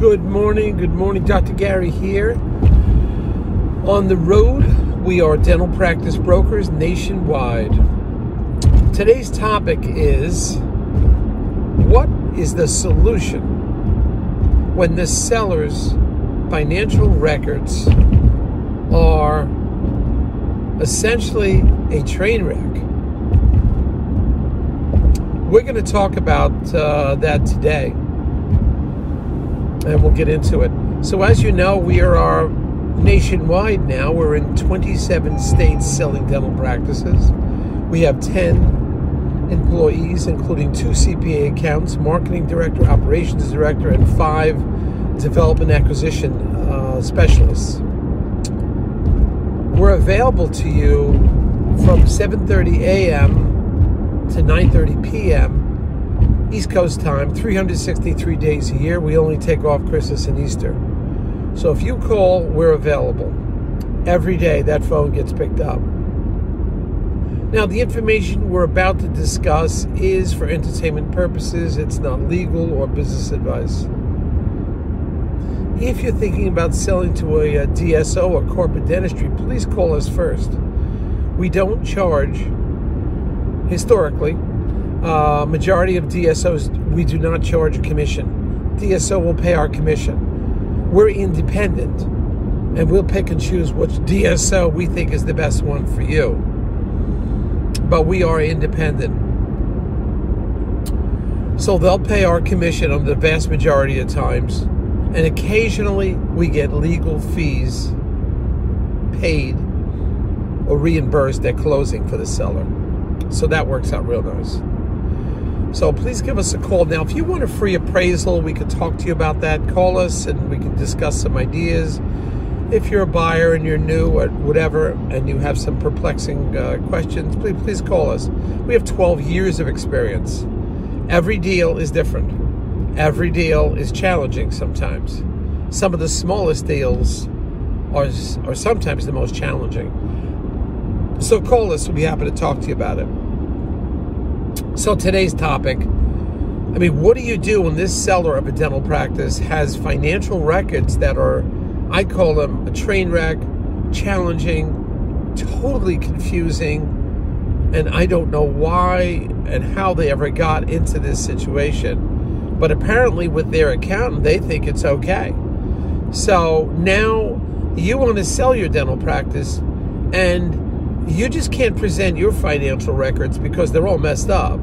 Good morning, good morning. Dr. Gary here. On the road, we are dental practice brokers nationwide. Today's topic is what is the solution when the seller's financial records are essentially a train wreck? We're going to talk about uh, that today, and we'll get into it. So, as you know, we are nationwide now. We're in 27 states selling dental practices. We have 10 employees, including two CPA accounts, marketing director, operations director, and five development acquisition uh, specialists. We're available to you from 7:30 a.m to 9:30 p.m. East Coast time, 363 days a year. We only take off Christmas and Easter. So if you call, we're available. Every day that phone gets picked up. Now, the information we're about to discuss is for entertainment purposes. It's not legal or business advice. If you're thinking about selling to a, a DSO or corporate dentistry, please call us first. We don't charge historically, uh, majority of DSOs, we do not charge a commission. DSO will pay our commission. We're independent, and we'll pick and choose which DSO we think is the best one for you. But we are independent. So they'll pay our commission on the vast majority of times, and occasionally we get legal fees paid or reimbursed at closing for the seller. So that works out real nice. So please give us a call. Now, if you want a free appraisal, we could talk to you about that. Call us and we can discuss some ideas. If you're a buyer and you're new or whatever, and you have some perplexing uh, questions, please, please call us. We have 12 years of experience. Every deal is different. Every deal is challenging sometimes. Some of the smallest deals are, are sometimes the most challenging. So call us. We'll be happy to talk to you about it. So today's topic, I mean, what do you do when this seller of a dental practice has financial records that are, I call them a train wreck, challenging, totally confusing, and I don't know why and how they ever got into this situation. But apparently, with their accountant, they think it's okay. So now you want to sell your dental practice and you just can't present your financial records because they're all messed up.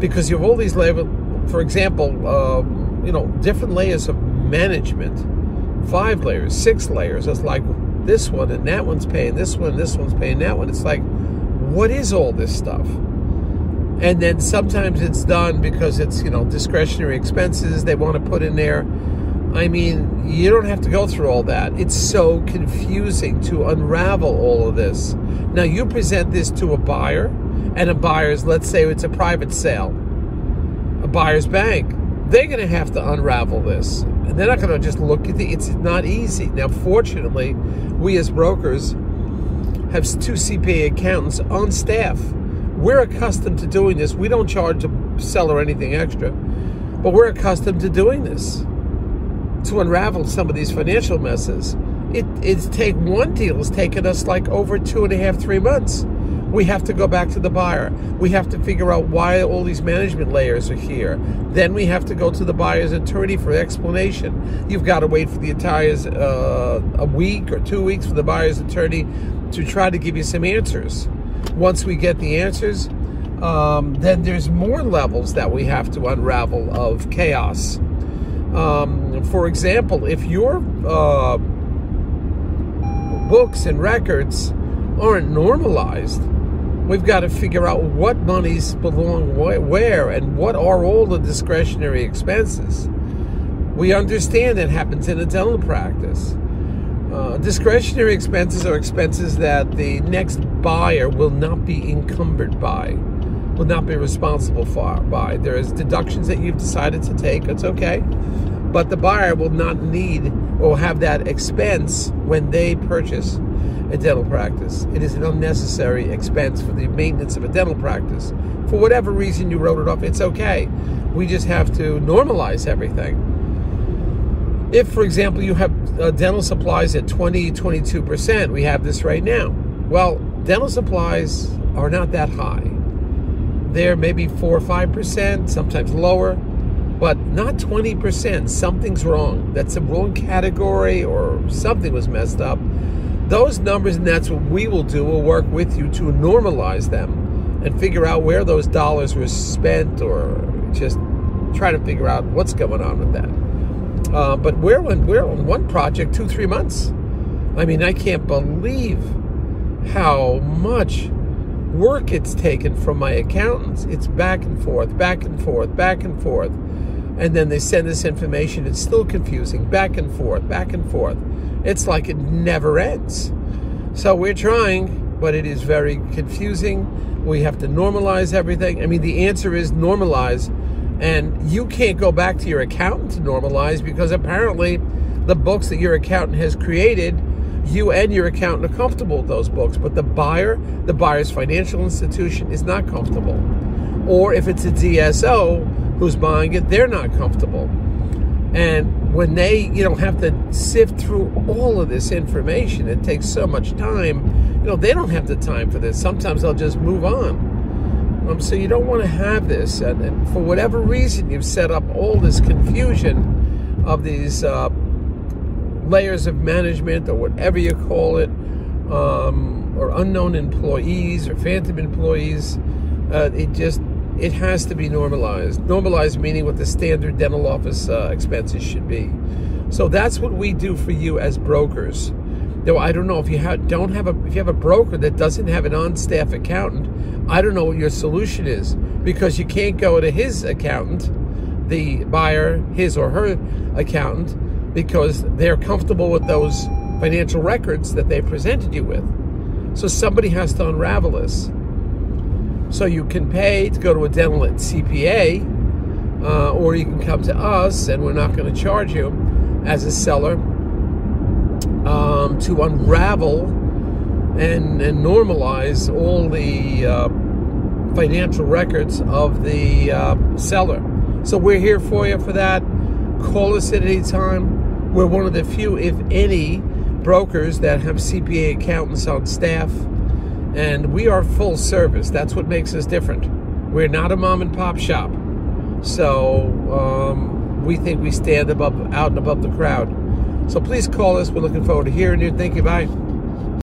Because you have all these layers, for example, um, you know, different layers of management, five layers, six layers. It's like this one and that one's paying this one, this one's paying that one. It's like, what is all this stuff? And then sometimes it's done because it's, you know, discretionary expenses they want to put in there I mean, you don't have to go through all that. It's so confusing to unravel all of this. Now, you present this to a buyer, and a buyer's, let's say it's a private sale, a buyer's bank. They're going to have to unravel this. And they're not going to just look at it. It's not easy. Now, fortunately, we as brokers have two CPA accountants on staff. We're accustomed to doing this. We don't charge a seller anything extra, but we're accustomed to doing this to unravel some of these financial messes. It, it's take one deal has taken us like over two and a half, three months. We have to go back to the buyer. We have to figure out why all these management layers are here. Then we have to go to the buyer's attorney for explanation. You've got to wait for the entire uh, a week or two weeks for the buyer's attorney to try to give you some answers. Once we get the answers, um, then there's more levels that we have to unravel of chaos. Um, for example, if your uh, books and records aren't normalized, we've got to figure out what monies belong where and what are all the discretionary expenses. We understand that happens in a dental practice. Uh, discretionary expenses are expenses that the next buyer will not be encumbered by, will not be responsible for by. There is deductions that you've decided to take. It's okay but the buyer will not need or have that expense when they purchase a dental practice. It is an unnecessary expense for the maintenance of a dental practice. For whatever reason you wrote it off, it's okay. We just have to normalize everything. If, for example, you have uh, dental supplies at 20, 22%, we have this right now. Well, dental supplies are not that high. They're maybe 4 or 5%, sometimes lower, but not 20%. Something's wrong. That's a wrong category or something was messed up. Those numbers, and that's what we will do, we'll work with you to normalize them and figure out where those dollars were spent or just try to figure out what's going on with that. Uh, but we're on, we're on one project two, three months. I mean, I can't believe how much work it's taken from my accountants. It's back and forth, back and forth, back and forth. And then they send this information. It's still confusing, back and forth, back and forth. It's like it never ends. So we're trying, but it is very confusing. We have to normalize everything. I mean, the answer is normalize and you can't go back to your accountant to normalize because apparently the books that your accountant has created, you and your accountant are comfortable with those books. But the buyer, the buyer's financial institution is not comfortable. Or if it's a DSO who's buying it, they're not comfortable. And when they, you know, have to sift through all of this information, it takes so much time. You know, they don't have the time for this. Sometimes they'll just move on. Um, so you don't want to have this. And, and, for whatever reason, you've set up all this confusion of these uh, layers of management or whatever you call it, um, or unknown employees or phantom employees. Uh, it just it has to be normalized. Normalized meaning what the standard dental office uh, expenses should be. So that's what we do for you as brokers. Though I don't know if you have, don't have a if you have a broker that doesn't have an on-staff accountant, I don't know what your solution is because you can't go to his accountant, the buyer, his or her accountant, because they're comfortable with those financial records that they presented you with. So somebody has to unravel this. So you can pay to go to a dental CPA, uh, or you can come to us, and we're not going to charge you as a seller um, to unravel and, and normalize all the uh, financial records of the uh, seller. So we're here for you for that. Call us at any time. We're one of the few, if any, brokers that have CPA accountants on staff. And we are full service. That's what makes us different. We're not a mom and pop shop. So um, we think we stand above, out and above the crowd. So please call us. We're looking forward to hearing you. Thank you. Bye.